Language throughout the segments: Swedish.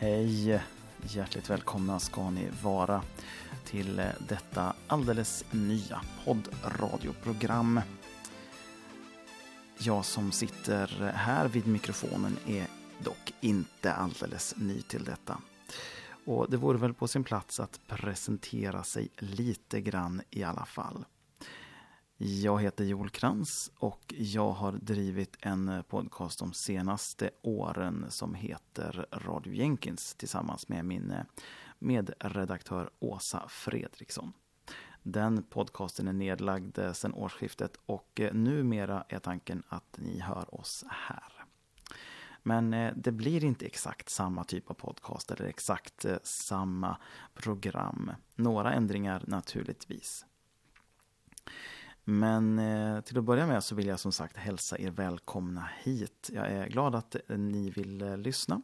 Hej! Hjärtligt välkomna ska ni vara till eh, detta alldeles nya poddradioprogram. Jag som sitter här vid mikrofonen är dock inte alldeles ny till detta. Och det vore väl på sin plats att presentera sig lite grann i alla fall. Jag heter Joel Krantz och jag har drivit en podcast de senaste åren som heter Radio Jenkins tillsammans med min medredaktör Åsa Fredriksson. Den podcasten är nedlagd eh, sedan årsskiftet och eh, numera är tanken att ni hör oss här. Men eh, det blir inte exakt samma typ av podcast eller exakt samma program. Några ändringar naturligtvis. Men till att börja med så vill jag som sagt hälsa er välkomna hit. Jag är glad att ni vill lyssna.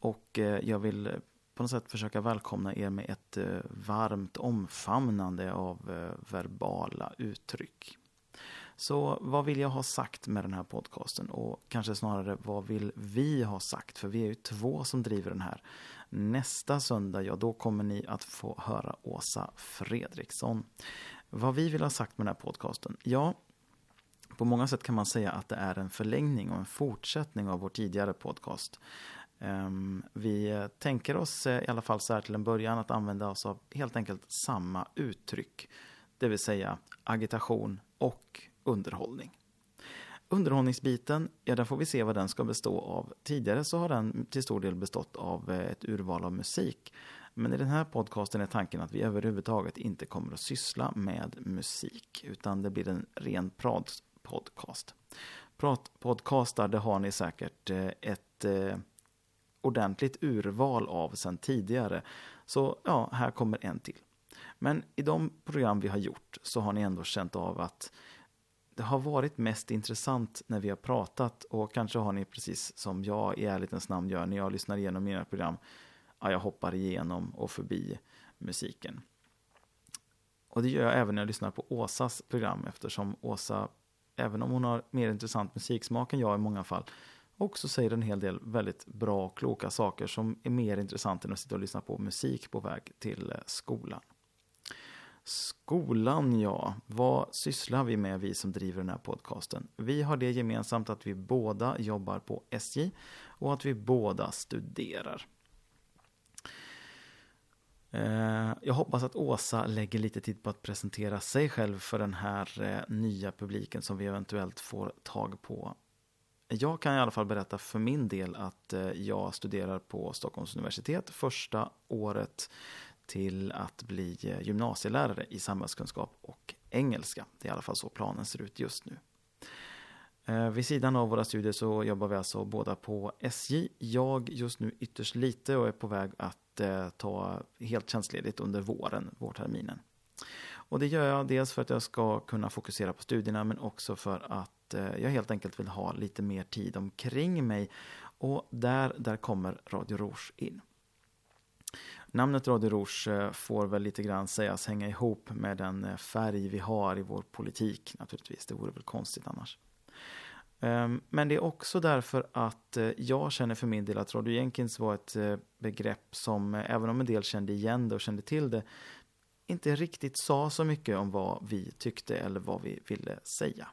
Och jag vill på något sätt försöka välkomna er med ett eh, varmt omfamnande av eh, verbala uttryck. Så vad vill jag ha sagt med den här podcasten? Och kanske snarare vad vill vi ha sagt? För vi är ju två som driver den här. Nästa söndag, ja då kommer ni att få höra Åsa Fredriksson. Vad vi vill ha sagt med den här podcasten? Ja, på många sätt kan man säga att det är en förlängning och en fortsättning av vår tidigare podcast. Ehm, vi tänker oss eh, i alla fall så här till en början att använda oss av helt enkelt samma uttryck. Det vill säga agitation och underhållning. Underhållningsbiten, ja där får vi se vad den ska bestå av. Tidigare så har den till stor del bestått av eh, ett urval av musik. Men i den här podcasten är tanken att vi överhuvudtaget inte kommer att syssla med musik, utan det blir en ren pratpodcast. Pratpodcastar, det har ni säkert eh, ett ordentligt urval av sedan tidigare. Så ja, här kommer en till. Men i de program vi har gjort så har ni ändå känt av att det har varit mest intressant när vi har pratat och kanske har ni precis som jag i ärlighetens namn gör när jag lyssnar igenom mina program ja, jag hoppar igenom och förbi musiken. Och det gör jag även när jag lyssnar på Åsas program eftersom Åsa, även om hon har mer intressant musiksmak än jag i många fall, också säger en hel del väldigt bra och kloka saker som är mer intressant än att sitta och lyssna på musik på väg till eh, skolan. Skolan, ja. Vad sysslar vi med, vi som driver den här podcasten? Vi har det gemensamt att vi båda jobbar på SJ och att vi båda studerar. Eh, jag hoppas att Åsa lägger lite tid på att presentera sig själv för den här eh, nya publiken som vi eventuellt får tag på. Jag kan i alla fall berätta för min del att eh, jag studerar på Stockholms universitet första året till att bli eh, gymnasielärare i samhällskunskap och engelska. Det är i alla fall så planen ser ut just nu. Eh, vid sidan av våra studier så jobbar vi alltså båda på SJ. Jag just nu ytterst lite och är på väg att ta helt tjänstledigt under våren, vårterminen. Och det gör jag dels för att jag ska kunna fokusera på studierna men också för att eh, jag helt enkelt vill ha lite mer tid omkring mig. Och där, där kommer Radio Rouge in. Namnet Radio Rouge eh, får väl lite grann sägas hänga ihop med den eh, färg vi har i vår politik naturligtvis. Det vore väl konstigt annars. Ehm, men det är också därför att jag känner för min del att Radio Jenkins var ett begrepp som, även om en del kände igen det och kände till det, inte riktigt sa så mycket om vad vi tyckte eller vad vi ville säga.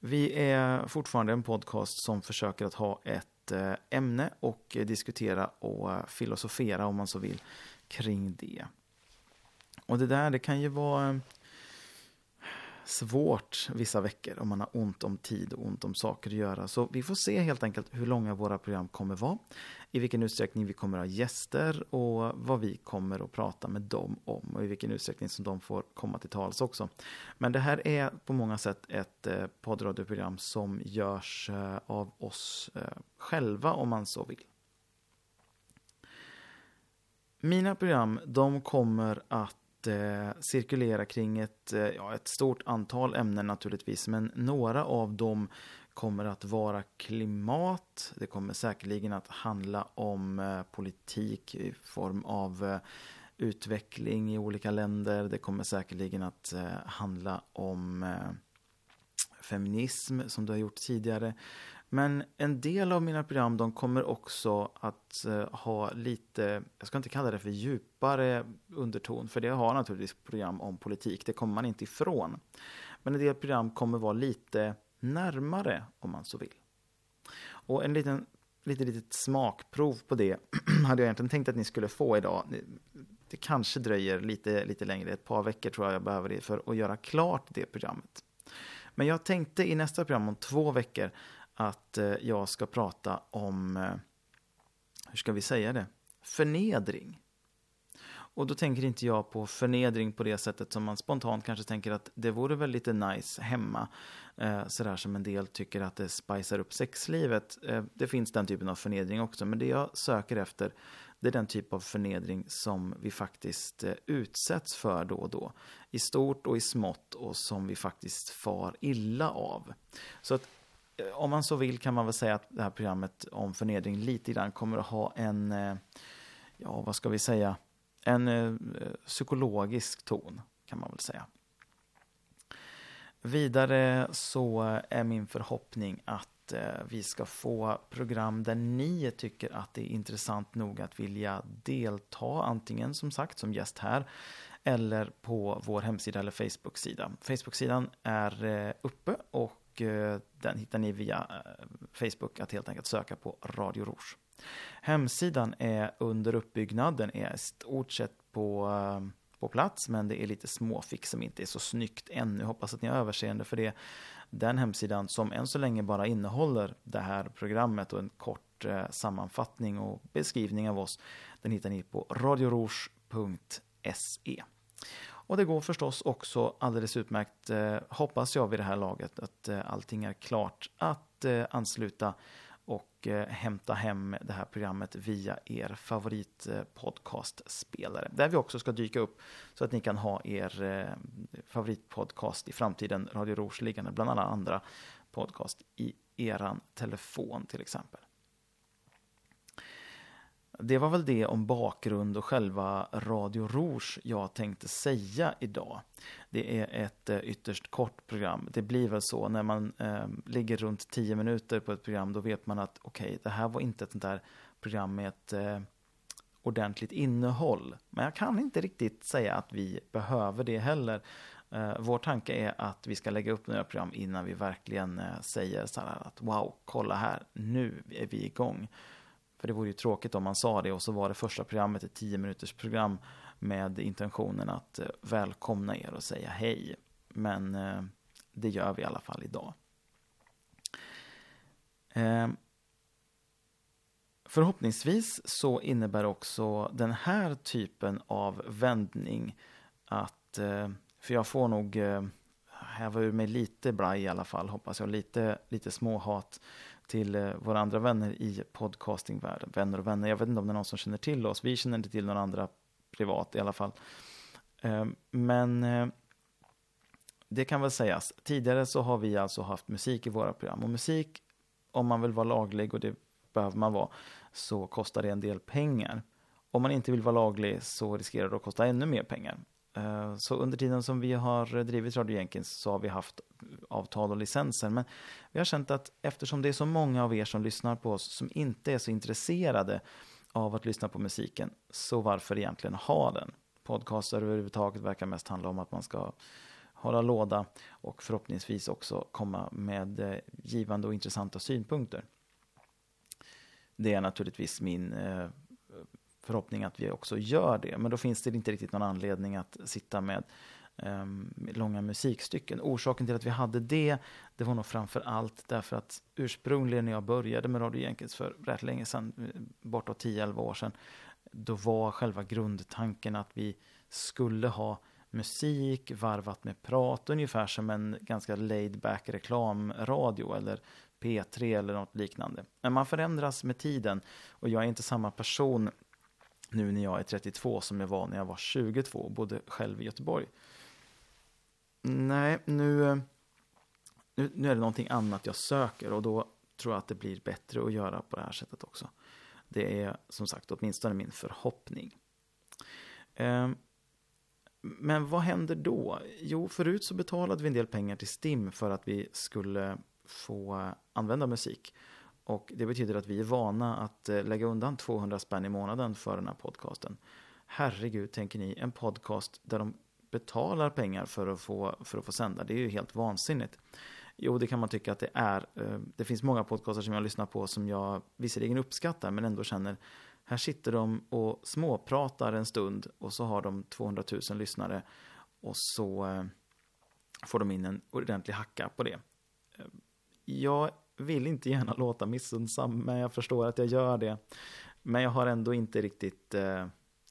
Vi är fortfarande en podcast som försöker att ha ett eh, ämne och diskutera och filosofera om man så vill kring det. Och det där, det kan ju vara eh, svårt vissa veckor om man har ont om tid och ont om saker att göra. Så vi får se helt enkelt hur långa våra program kommer vara, i vilken utsträckning vi kommer ha gäster och vad vi kommer att prata med dem om och i vilken utsträckning som de får komma till tals också. Men det här är på många sätt ett eh, poddradioprogram som görs eh, av oss eh, själva om man så vill. Mina program, de kommer att eh, cirkulera kring ett, eh, ja, ett stort antal ämnen naturligtvis, men några av dem kommer att vara klimat. Det kommer säkerligen att handla om eh, politik i form av eh, utveckling i olika länder. Det kommer säkerligen att eh, handla om eh, feminism som du har gjort tidigare. Men en del av mina program de kommer också att eh, ha lite, jag ska inte kalla det för djupare underton, för det har naturligtvis program om politik, det kommer man inte ifrån. Men en del program kommer vara lite närmare om man så vill. Och en liten, lite litet smakprov på det hade jag egentligen tänkt att ni skulle få idag. Det kanske dröjer lite, lite längre, ett par veckor tror jag jag behöver det för att göra klart det programmet. Men jag tänkte i nästa program om två veckor att eh, jag ska prata om, eh, hur ska vi säga det, förnedring. Och då tänker inte jag på förnedring på det sättet som man spontant kanske tänker att det vore väl lite nice hemma. Eh, sådär som en del tycker att det spicar upp sexlivet. Eh, det finns den typen av förnedring också, men det jag söker efter det är den typ av förnedring som vi faktiskt eh, utsätts för då och då. I stort och i smått och som vi faktiskt far illa av. Så att om man så vill kan man väl säga att det här programmet om förnedring lite grann kommer att ha en, eh, ja vad ska vi säga, en eh, psykologisk ton kan man väl säga. Vidare så är min förhoppning att eh, vi ska få program där ni tycker att det är intressant nog att vilja delta, antingen som sagt som gäst här eller på vår hemsida eller Facebook-sida. Facebook-sidan är uppe och Eh, den hittar ni via eh, Facebook att helt enkelt söka på Radio Rouge. Hemsidan är under uppbyggnad, den är i stort sett på, eh, på plats men det är lite småfix som inte är så snyggt ännu. Hoppas att ni har överseende för det den hemsidan som än så länge bara innehåller det här programmet och en kort sammanfattning och beskrivning av oss. Den hittar ni på radiorouge.se. Och det går förstås också alldeles utmärkt, eh, hoppas jag vid det här laget, att eh, allting är klart att eh, ansluta och eh, hämta hem det här programmet via er favoritpodcastspelare. Där vi också ska dyka upp så att ni kan ha er eh, favoritpodcast i framtiden, Radio Rouge, liggande bland alla andra podcast i eran telefon till exempel. Det var väl det om bakgrund och själva Radio Rouge jag tänkte säga idag. Det är ett eh, ytterst kort program. Det blir väl så när man eh, ligger runt 10 minuter på ett program, då vet man att okej, okay, det här var inte ett sånt där program med ett eh, ordentligt innehåll. Men jag kan inte riktigt säga att vi behöver det heller. Eh, vår tanke är att vi ska lägga upp några program innan vi verkligen eh, säger så här att wow, kolla här, nu är vi igång. För det vore ju tråkigt om man sa det och så var det första programmet ett 10 minuters program med intentionen att eh, välkomna er och säga hej. Men eh, det gör vi i alla fall idag. Eh, förhoppningsvis så innebär också den här typen av vändning att, eh, för jag får nog eh, häva ur mig lite braj i alla fall, hoppas jag, lite, lite småhat till eh, våra andra vänner i podcastingvärlden. Vänner och vänner, jag vet inte om det är någon som känner till oss. Vi känner inte till några andra privat i alla fall. Eh, men eh, det kan väl sägas. Tidigare så har vi alltså haft musik i våra program. Och musik, om man vill vara laglig, och det behöver man vara, så kostar det en del pengar. Om man inte vill vara laglig så riskerar det att kosta ännu mer pengar. Eh, så under tiden som vi har drivit Radio Jenkins så har vi haft avtal och licenser. Men vi har känt att eftersom det är så många av er som lyssnar på oss som inte är så intresserade av att lyssna på musiken, så varför egentligen ha den? Podcaster överhuvudtaget verkar mest handla om att man ska hålla låda och förhoppningsvis också komma med eh, givande och intressanta synpunkter. Det är naturligtvis min eh, förhoppning att vi också gör det. Men då finns det inte riktigt någon anledning att sitta med um, långa musikstycken. Orsaken till att vi hade det, det var nog framför allt därför att ursprungligen när jag började med Radio Jenkins för rätt länge sedan, eh, bortåt 10-11 år sedan, då var själva grundtanken att vi skulle ha musik varvat med prat, ungefär som en ganska laid back reklamradio eller P3 eller något liknande. Men man förändras med tiden och jag är inte samma person nu när jag är 32 som jag var när jag var 22 och bodde själv i Göteborg. Nej, nu, nu, nu är det någonting annat jag söker och då tror jag att det blir bättre att göra på det här sättet också. Det är som sagt åtminstone min förhoppning. Ehm, men vad händer då? Jo, förut så betalade vi en del pengar till STIM för att vi skulle få använda musik. Och det betyder att vi är vana att eh, lägga undan 200 spänn i månaden för den här podcasten. Herregud, tänker ni, en podcast där de betalar pengar för att få, för att få sända. Det är ju helt vansinnigt. Jo, det kan man tycka att det är. Eh, det finns många podcaster som jag lyssnar på som jag visserligen uppskattar men ändå känner här sitter de och småpratar en stund och så har de 200 000 lyssnare och så eh, får de in en ordentlig hacka på det. Jag vill inte gärna låta missundsam, men jag förstår att jag gör det. Men jag har ändå inte riktigt eh,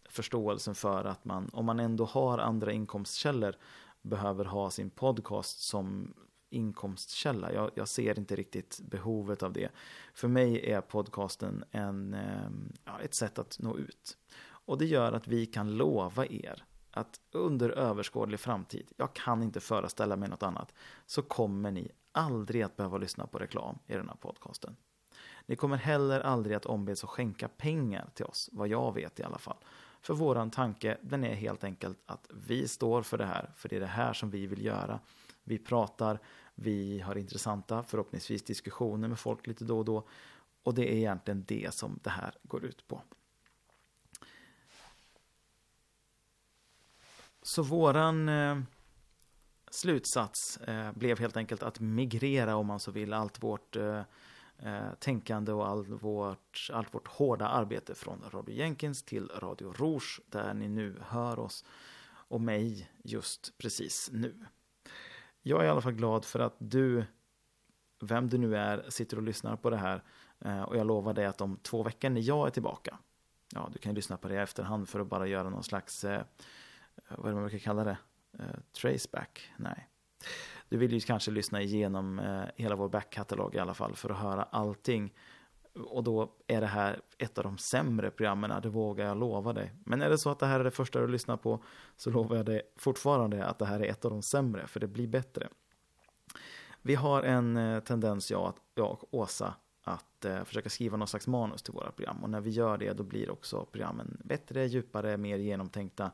förståelsen för att man, om man ändå har andra inkomstkällor, behöver ha sin podcast som inkomstkälla. Jag, jag, ser inte riktigt behovet av det. För mig är podcasten en, eh, ett sätt att nå ut. Och det gör att vi kan lova er att under överskådlig framtid, jag kan inte föreställa mig något annat, så kommer ni aldrig att behöva lyssna på reklam i den här podcasten. Ni kommer heller aldrig att ombeds att skänka pengar till oss, vad jag vet i alla fall. För våran tanke, den är helt enkelt att vi står för det här, för det är det här som vi vill göra. Vi pratar, vi har intressanta, förhoppningsvis diskussioner med folk lite då och då. Och det är egentligen det som det här går ut på. Så våran eh, slutsats eh, blev helt enkelt att migrera, om man så vill, allt vårt eh, eh, tänkande och all vårt, allt vårt hårda arbete från Radio Jenkins till Radio Rouge, där ni nu hör oss och mig just precis nu. Jag är i alla fall glad för att du, vem du nu är, sitter och lyssnar på det här. Eh, och jag lovar dig att om två veckor när jag är tillbaka, ja, du kan lyssna på det i efterhand för att bara göra någon slags, eh, vad är det man brukar kalla det? Eh, Traceback? Nej. Du vill ju kanske lyssna igenom eh, hela vår backkatalog i alla fall för att höra allting. Och då är det här ett av de sämre programmen, det vågar jag lova dig. Men är det så att det här är det första du lyssnar på så lovar jag dig fortfarande att det här är ett av de sämre, för det blir bättre. Vi har en eh, tendens, jag, jag och Åsa, att försöka skriva någon slags manus till våra program. Och när vi gör det, då blir också programmen bättre, djupare, mer genomtänkta.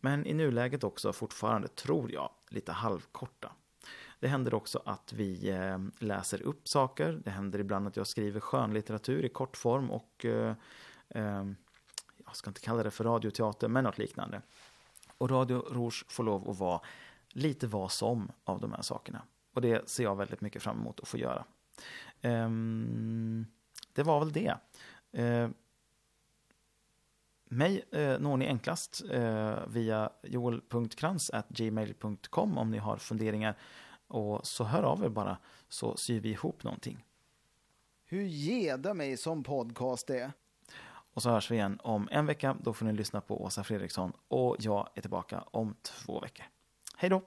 Men i nuläget också fortfarande, tror jag, lite halvkorta. Det händer också att vi eh, läser upp saker. Det händer ibland att jag skriver skönlitteratur i kortform och eh, eh, jag ska inte kalla det för radioteater, men något liknande. Och Radio Rouge får lov att vara lite vad som av de här sakerna. Och det ser jag väldigt mycket fram emot att få göra. Ehm, det var väl det. Eh, mig uh, når ni enklast uh, via joel.krantz.gmail.com om ni har funderingar och så hör av er bara så syr vi ihop någonting. Hur geda mig som podcast är. Och så hörs vi igen om en vecka. Då får ni lyssna på Åsa Fredriksson och jag är tillbaka om två veckor. Hej då!